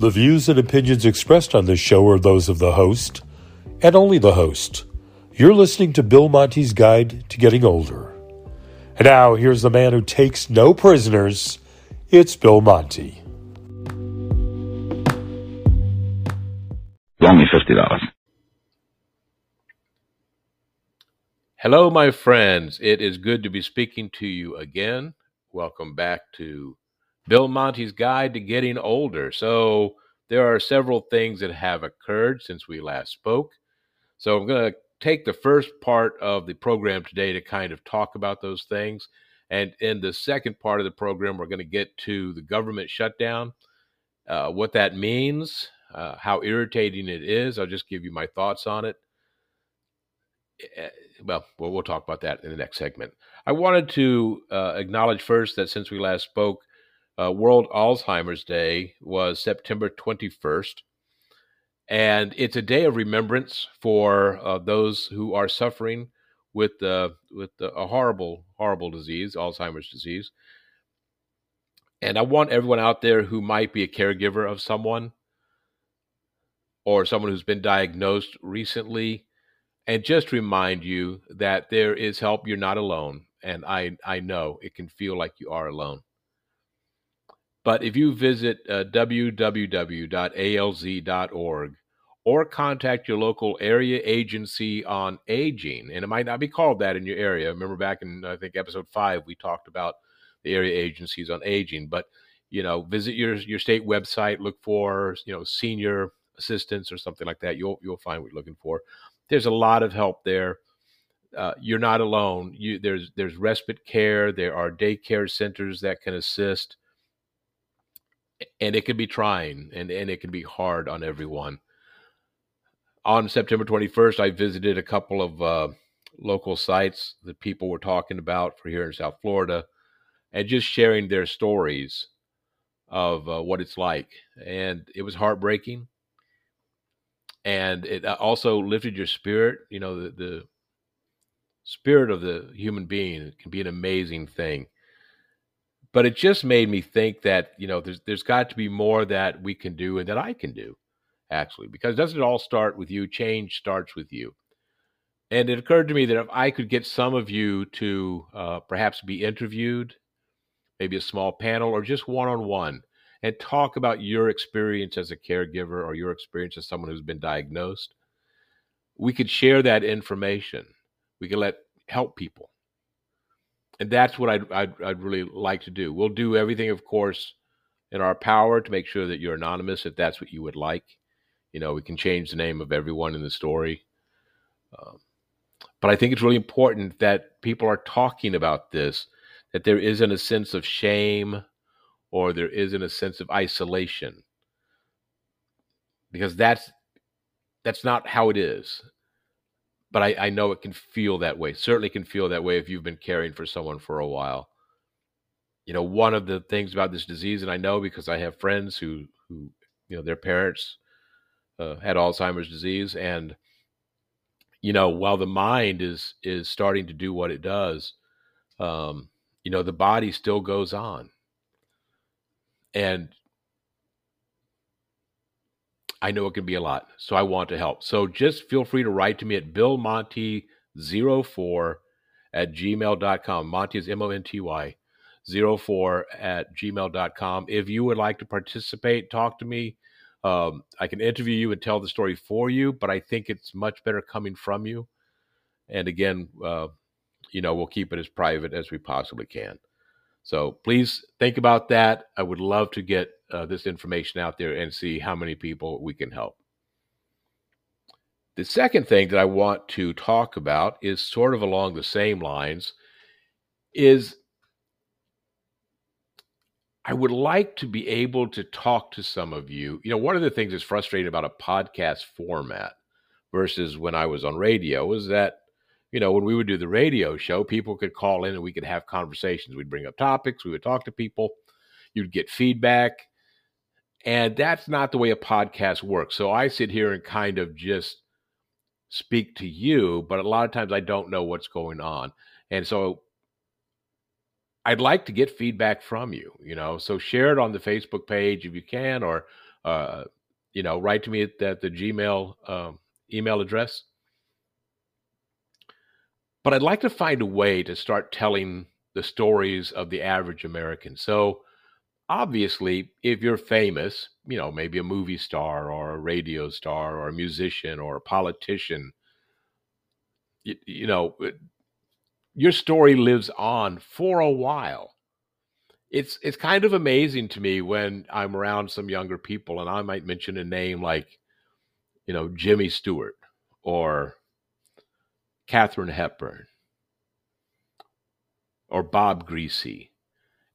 The views and opinions expressed on this show are those of the host and only the host. You're listening to Bill Monty's Guide to Getting Older. And now, here's the man who takes no prisoners. It's Bill Monty. Only fifty dollars. Hello, my friends. It is good to be speaking to you again. Welcome back to Bill Monty's Guide to Getting Older. So, there are several things that have occurred since we last spoke. So, I'm going to take the first part of the program today to kind of talk about those things. And in the second part of the program, we're going to get to the government shutdown, uh, what that means, uh, how irritating it is. I'll just give you my thoughts on it. Eh, well, well, we'll talk about that in the next segment. I wanted to uh, acknowledge first that since we last spoke, uh, World Alzheimer's Day was September 21st. And it's a day of remembrance for uh, those who are suffering with, uh, with a horrible, horrible disease, Alzheimer's disease. And I want everyone out there who might be a caregiver of someone or someone who's been diagnosed recently and just remind you that there is help. You're not alone. And I, I know it can feel like you are alone. But if you visit uh, www.alz.org or contact your local area agency on aging, and it might not be called that in your area. Remember back in, I think, episode five, we talked about the area agencies on aging. But, you know, visit your, your state website, look for, you know, senior assistance or something like that. You'll, you'll find what you're looking for. There's a lot of help there. Uh, you're not alone. You, there's there's respite care. There are daycare centers that can assist and it can be trying and, and it can be hard on everyone. On September 21st, I visited a couple of uh, local sites that people were talking about for here in South Florida and just sharing their stories of uh, what it's like. And it was heartbreaking. And it uh, also lifted your spirit. You know, the, the spirit of the human being can be an amazing thing but it just made me think that you know there's there's got to be more that we can do and that I can do actually because doesn't it all start with you? Change starts with you. And it occurred to me that if I could get some of you to uh, perhaps be interviewed maybe a small panel or just one on one and talk about your experience as a caregiver or your experience as someone who's been diagnosed we could share that information. We could let help people and that's what I'd, I'd, I'd really like to do. We'll do everything, of course, in our power to make sure that you're anonymous if that's what you would like. You know, we can change the name of everyone in the story. Um, but I think it's really important that people are talking about this, that there isn't a sense of shame or there isn't a sense of isolation. Because that's that's not how it is but I, I know it can feel that way. Certainly can feel that way if you've been caring for someone for a while. You know, one of the things about this disease, and I know because I have friends who who you know their parents uh, had Alzheimer's disease, and you know while the mind is is starting to do what it does, um, you know the body still goes on, and I know it can be a lot, so I want to help. So just feel free to write to me at billmonty04 at gmail.com. Monty is M O N T Y 04 at gmail.com. If you would like to participate, talk to me. Um, I can interview you and tell the story for you, but I think it's much better coming from you. And again, uh, you know, we'll keep it as private as we possibly can. So please think about that. I would love to get uh, this information out there and see how many people we can help. The second thing that I want to talk about is sort of along the same lines is I would like to be able to talk to some of you. You know, one of the things that's frustrating about a podcast format versus when I was on radio is that you know, when we would do the radio show, people could call in and we could have conversations. We'd bring up topics, we would talk to people, you'd get feedback. And that's not the way a podcast works. So I sit here and kind of just speak to you, but a lot of times I don't know what's going on. And so I'd like to get feedback from you, you know. So share it on the Facebook page if you can, or uh, you know, write to me at, at the Gmail um, email address. But I'd like to find a way to start telling the stories of the average American. So, obviously, if you're famous, you know, maybe a movie star or a radio star or a musician or a politician, you, you know, uh, your story lives on for a while. It's it's kind of amazing to me when I'm around some younger people and I might mention a name like, you know, Jimmy Stewart or Katharine Hepburn or Bob Griese.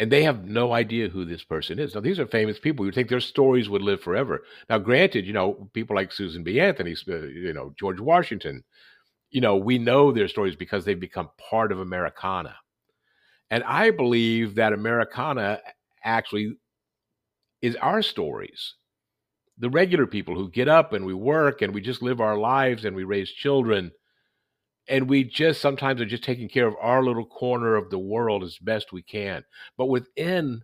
And they have no idea who this person is. Now, these are famous people. You think their stories would live forever. Now, granted, you know, people like Susan B. Anthony, uh, you know, George Washington, you know, we know their stories because they've become part of Americana. And I believe that Americana actually is our stories. The regular people who get up and we work and we just live our lives and we raise children. And we just sometimes are just taking care of our little corner of the world as best we can. But within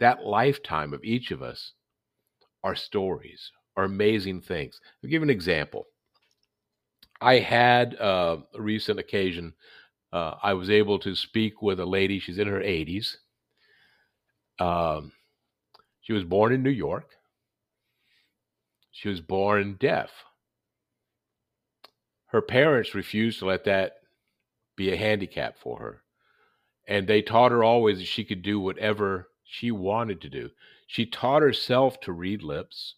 that lifetime of each of us are stories, are amazing things. I'll give an example. I had uh, a recent occasion. Uh, I was able to speak with a lady. She's in her 80s. Um, she was born in New York. She was born deaf. Her parents refused to let that be a handicap for her. And they taught her always that she could do whatever she wanted to do. She taught herself to read lips.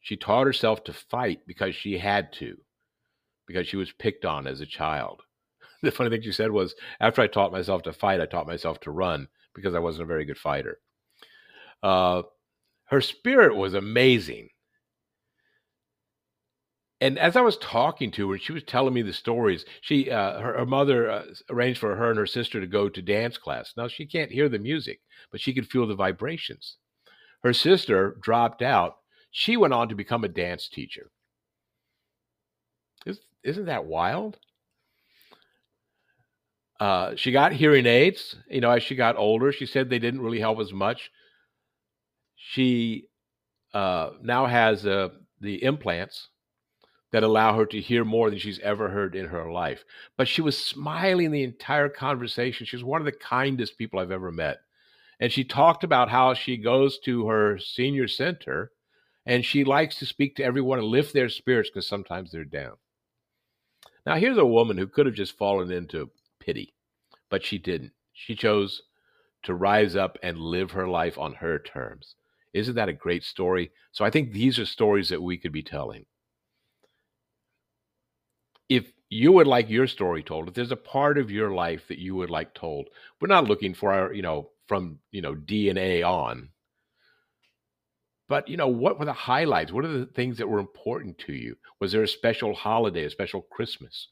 She taught herself to fight because she had to because she was picked on as a child. The funny thing she said was, after I taught myself to fight, I taught myself to run because I wasn't a very good fighter. Uh, her spirit was amazing. And as I was talking to her, she was telling me the stories. She, uh, her, her, mother uh, arranged for her and her sister to go to dance class. Now she can't hear the music, but she could feel the vibrations. Her sister dropped out. She went on to become a dance teacher. Isn't that wild? Uh, she got hearing aids. You know, as she got older, she said they didn't really help as much. She uh, now has uh, the implants that allow her to hear more than she's ever heard in her life. But she was smiling the entire conversation. She was one of the kindest people I've ever met. And she talked about how she goes to her senior center and she likes to speak to everyone and lift their spirits because sometimes they're down. Now, here's a woman who could have just fallen into pity, but she didn't. She chose to rise up and live her life on her terms. Isn't that a great story? So I think these are stories that we could be telling. If you would like your story told, if there's a part of your life that you would like told, we're not looking for our, you know, from, you know, DNA on. But you know, what were the highlights? What are the things that were important to you? Was there a special holiday, a special Christmas?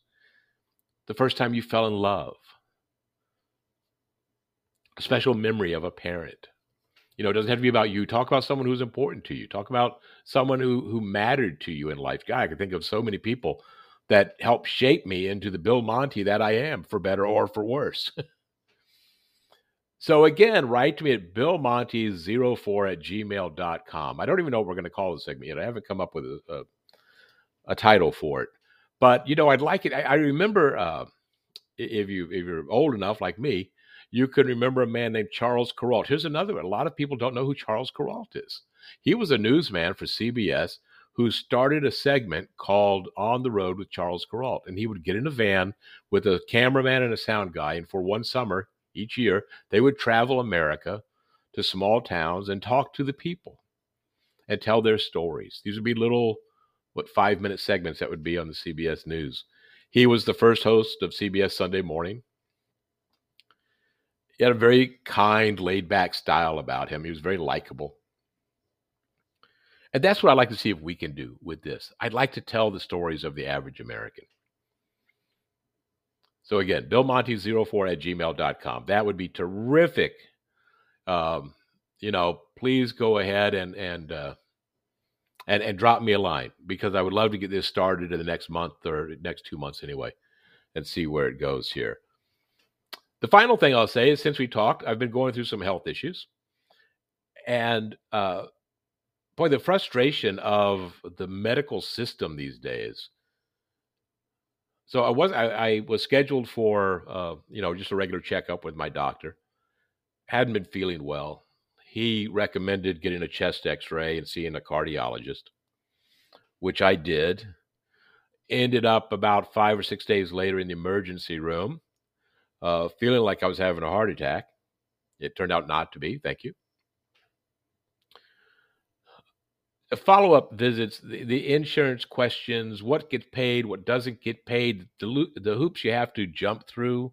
The first time you fell in love? A special memory of a parent? You know, it doesn't have to be about you. Talk about someone who's important to you. Talk about someone who who mattered to you in life. God, I can think of so many people that helped shape me into the Bill Monty that I am, for better or for worse. So again, write to me at billmonty04 at gmail.com. I don't even know what we're going to call this segment yet. I haven't come up with a, a, a title for it. But, you know, I'd like it. I, I remember uh, if, you, if you're old enough like me, you can remember a man named Charles Kuralt. Here's another one. A lot of people don't know who Charles Kuralt is. He was a newsman for CBS who started a segment called On the Road with Charles Kuralt. And he would get in a van with a cameraman and a sound guy. And for one summer, each year, they would travel America to small towns and talk to the people and tell their stories. These would be little, what, five minute segments that would be on the CBS News. He was the first host of CBS Sunday Morning. He had a very kind, laid back style about him. He was very likable. And that's what I'd like to see if we can do with this. I'd like to tell the stories of the average American. So again, BillMonty04 at gmail.com. That would be terrific. Um, you know, please go ahead and and uh, and and drop me a line because I would love to get this started in the next month or next two months anyway, and see where it goes here. The final thing I'll say is since we talked, I've been going through some health issues, and uh, boy, the frustration of the medical system these days. So I was I, I was scheduled for uh, you know just a regular checkup with my doctor. Hadn't been feeling well. He recommended getting a chest X-ray and seeing a cardiologist, which I did. Ended up about five or six days later in the emergency room, uh, feeling like I was having a heart attack. It turned out not to be. Thank you. Follow up visits, the, the, insurance questions, what gets paid, what doesn't get paid, the, the hoops you have to jump through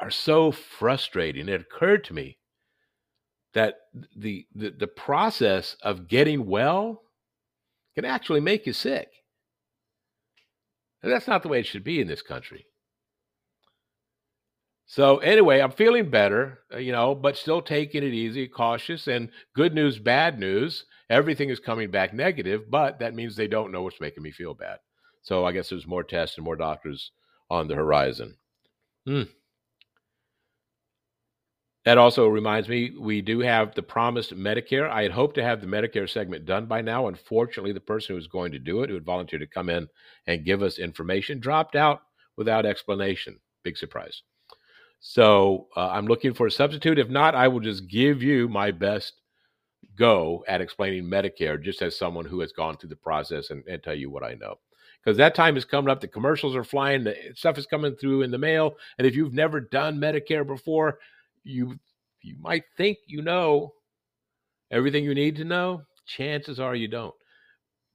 are so frustrating. It occurred to me that the, the, the process of getting well can actually make you sick. And that's not the way it should be in this country. So anyway, I'm feeling better, uh, you know, but still taking it easy, cautious, and good news, bad news. Everything is coming back negative, but that means they don't know what's making me feel bad. So I guess there's more tests and more doctors on the horizon. Hmm. That also reminds me, we do have the promised Medicare. I had hoped to have the Medicare segment done by now. Unfortunately, the person who was going to do it, who had volunteered to come in and give us information, dropped out without explanation. Big surprise. So uh, I'm looking for a substitute. If not, I will just give you my best go at explaining Medicare, just as someone who has gone through the process and, and tell you what I know. Because that time is coming up. The commercials are flying. The stuff is coming through in the mail. And if you've never done Medicare before, you you might think you know everything you need to know. Chances are you don't.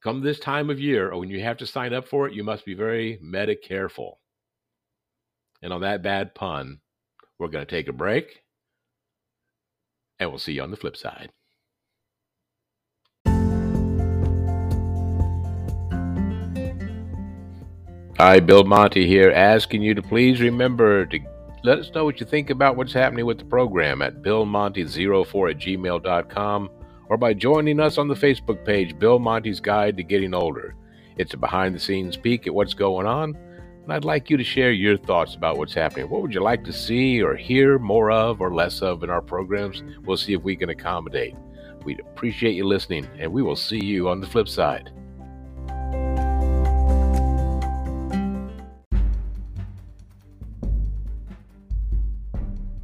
Come this time of year, or when you have to sign up for it, you must be very Medicareful. And on that bad pun, we're going to take a break, and we'll see you on the flip side. Hi, Bill Monty here, asking you to please remember to let us know what you think about what's happening with the program at billmonty04 at gmail.com or by joining us on the Facebook page, Bill Monty's Guide to Getting Older. It's a behind the scenes peek at what's going on and I'd like you to share your thoughts about what's happening. What would you like to see or hear more of or less of in our programs? We'll see if we can accommodate. We'd appreciate you listening, and we will see you on the flip side.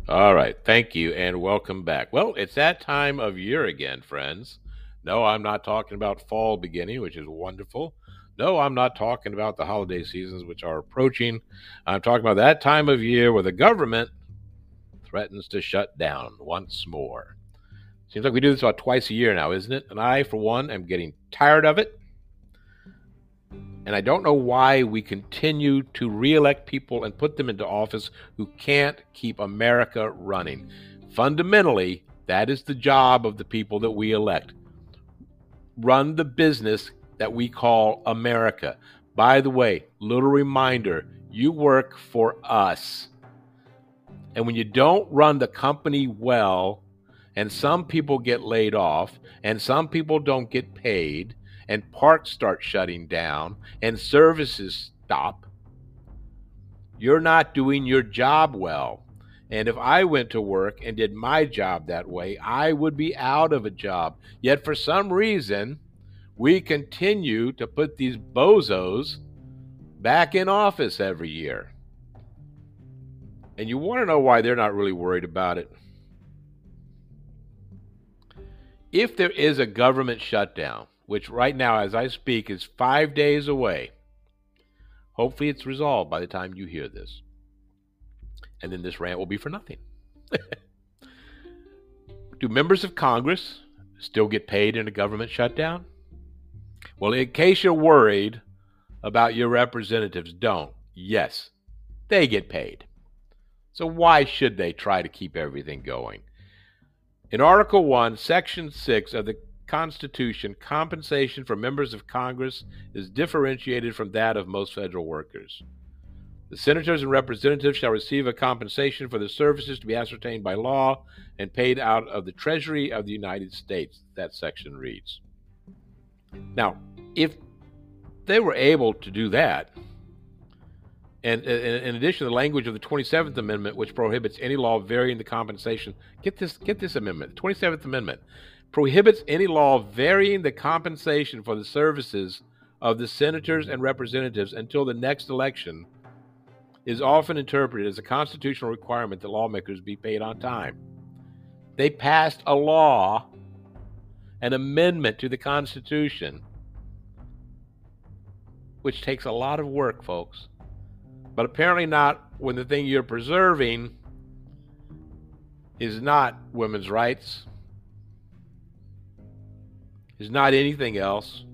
All right. Thank you and welcome back. Well, it's that time of year again, friends. No, I'm not talking about fall beginning, which is wonderful. No, I'm not talking about the holiday seasons, which are approaching. I'm talking about that time of year where the government threatens to shut down once more. Seems like we do this about twice a year now, isn't it? And I, for one, am getting tired of it. And I don't know why we continue to reelect people and put them into office who can't keep America running. Fundamentally, that is the job of the people that we elect. Run the business that we call America. By the way, little reminder you work for us. And when you don't run the company well, and some people get laid off, and some people don't get paid, and parks start shutting down, and services stop, you're not doing your job well. And if I went to work and did my job that way, I would be out of a job. Yet for some reason, we continue to put these bozos back in office every year. And you want to know why they're not really worried about it. If there is a government shutdown, which right now, as I speak, is five days away, hopefully it's resolved by the time you hear this. And then this rant will be for nothing. Do members of Congress still get paid in a government shutdown? Well, in case you're worried about your representatives, don't. Yes, they get paid. So why should they try to keep everything going? In Article 1, Section 6 of the Constitution, compensation for members of Congress is differentiated from that of most federal workers. The senators and representatives shall receive a compensation for the services to be ascertained by law and paid out of the Treasury of the United States, that section reads. Now, if they were able to do that, and in addition the language of the 27th Amendment, which prohibits any law varying the compensation, get this, get this amendment. The 27th Amendment prohibits any law varying the compensation for the services of the senators and representatives until the next election is often interpreted as a constitutional requirement that lawmakers be paid on time. They passed a law, an amendment to the Constitution, which takes a lot of work, folks. But apparently not when the thing you're preserving is not women's rights, is not anything else.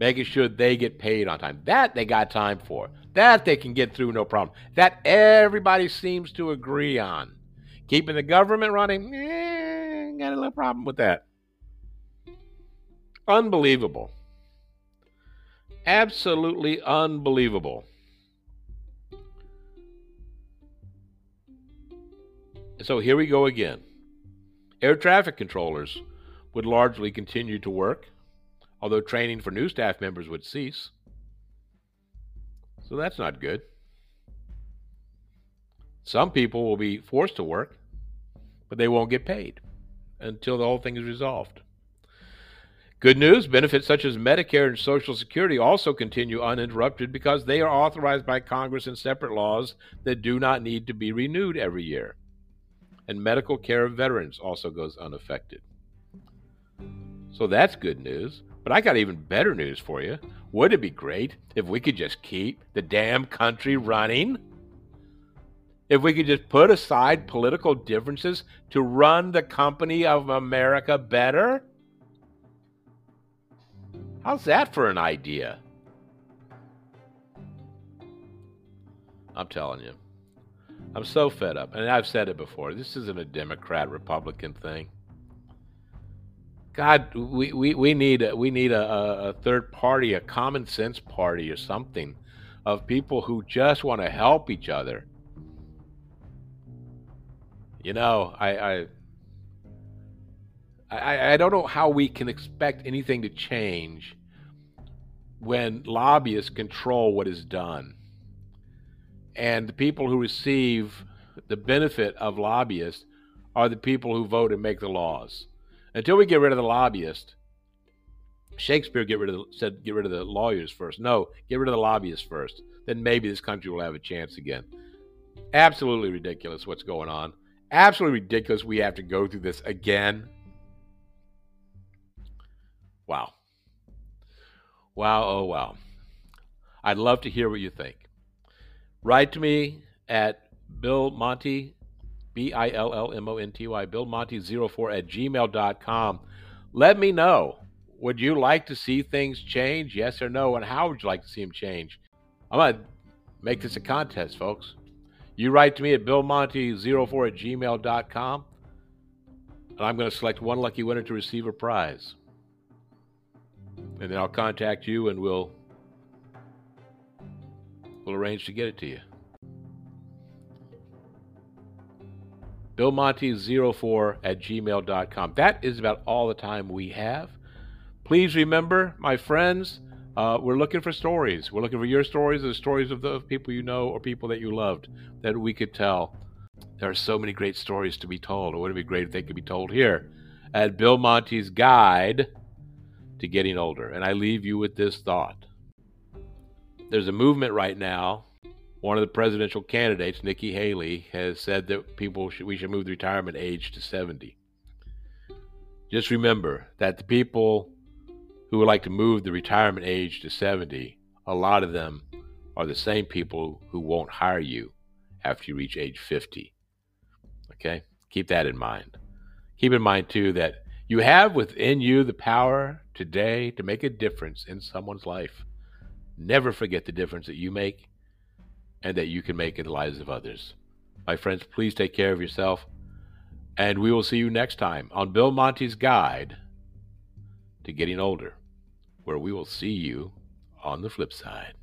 Making sure they get paid on time. That they got time for. That they can get through no problem. That everybody seems to agree on. Keeping the government running, eh, got a little problem with that. Unbelievable. Absolutely unbelievable. So here we go again. Air traffic controllers would largely continue to work, although training for new staff members would cease. So that's not good. Some people will be forced to work, but they won't get paid until the whole thing is resolved. Good news benefits such as Medicare and Social Security also continue uninterrupted because they are authorized by Congress in separate laws that do not need to be renewed every year. And medical care of veterans also goes unaffected. So that's good news. But I got even better news for you. Wouldn't it be great if we could just keep the damn country running? If we could just put aside political differences to run the company of America better? How's that for an idea? I'm telling you. I'm so fed up. And I've said it before. This isn't a Democrat Republican thing. God, we, we, we need a, we need a, a third party, a common sense party or something of people who just want to help each other. You know, I, I I, I don't know how we can expect anything to change when lobbyists control what is done. And the people who receive the benefit of lobbyists are the people who vote and make the laws. Until we get rid of the lobbyists, Shakespeare get rid of the, said get rid of the lawyers first. No, get rid of the lobbyists first. Then maybe this country will have a chance again. Absolutely ridiculous what's going on. Absolutely ridiculous we have to go through this again. Wow. Wow, oh wow. I'd love to hear what you think. Write to me at Bill Monty B I L L M O N T Y, Bill BillMonty04 at gmail.com. Let me know. Would you like to see things change? Yes or no? And how would you like to see them change? I'm going to make this a contest, folks. You write to me at BillMonty04 at gmail.com, and I'm going to select one lucky winner to receive a prize. And then I'll contact you and we'll we'll arrange to get it to you. BillMonty04 at gmail.com. That is about all the time we have. Please remember, my friends, uh, we're looking for stories. We're looking for your stories, the stories of the people you know or people that you loved that we could tell. There are so many great stories to be told. It would be great if they could be told here at Bill Monty's Guide to Getting Older. And I leave you with this thought. There's a movement right now one of the presidential candidates, Nikki Haley, has said that people should, we should move the retirement age to 70. Just remember that the people who would like to move the retirement age to 70, a lot of them are the same people who won't hire you after you reach age 50. Okay? Keep that in mind. Keep in mind, too, that you have within you the power today to make a difference in someone's life. Never forget the difference that you make and that you can make in the lives of others. My friends, please take care of yourself, and we will see you next time on Bill Monty's Guide to Getting Older, where we will see you on the flip side.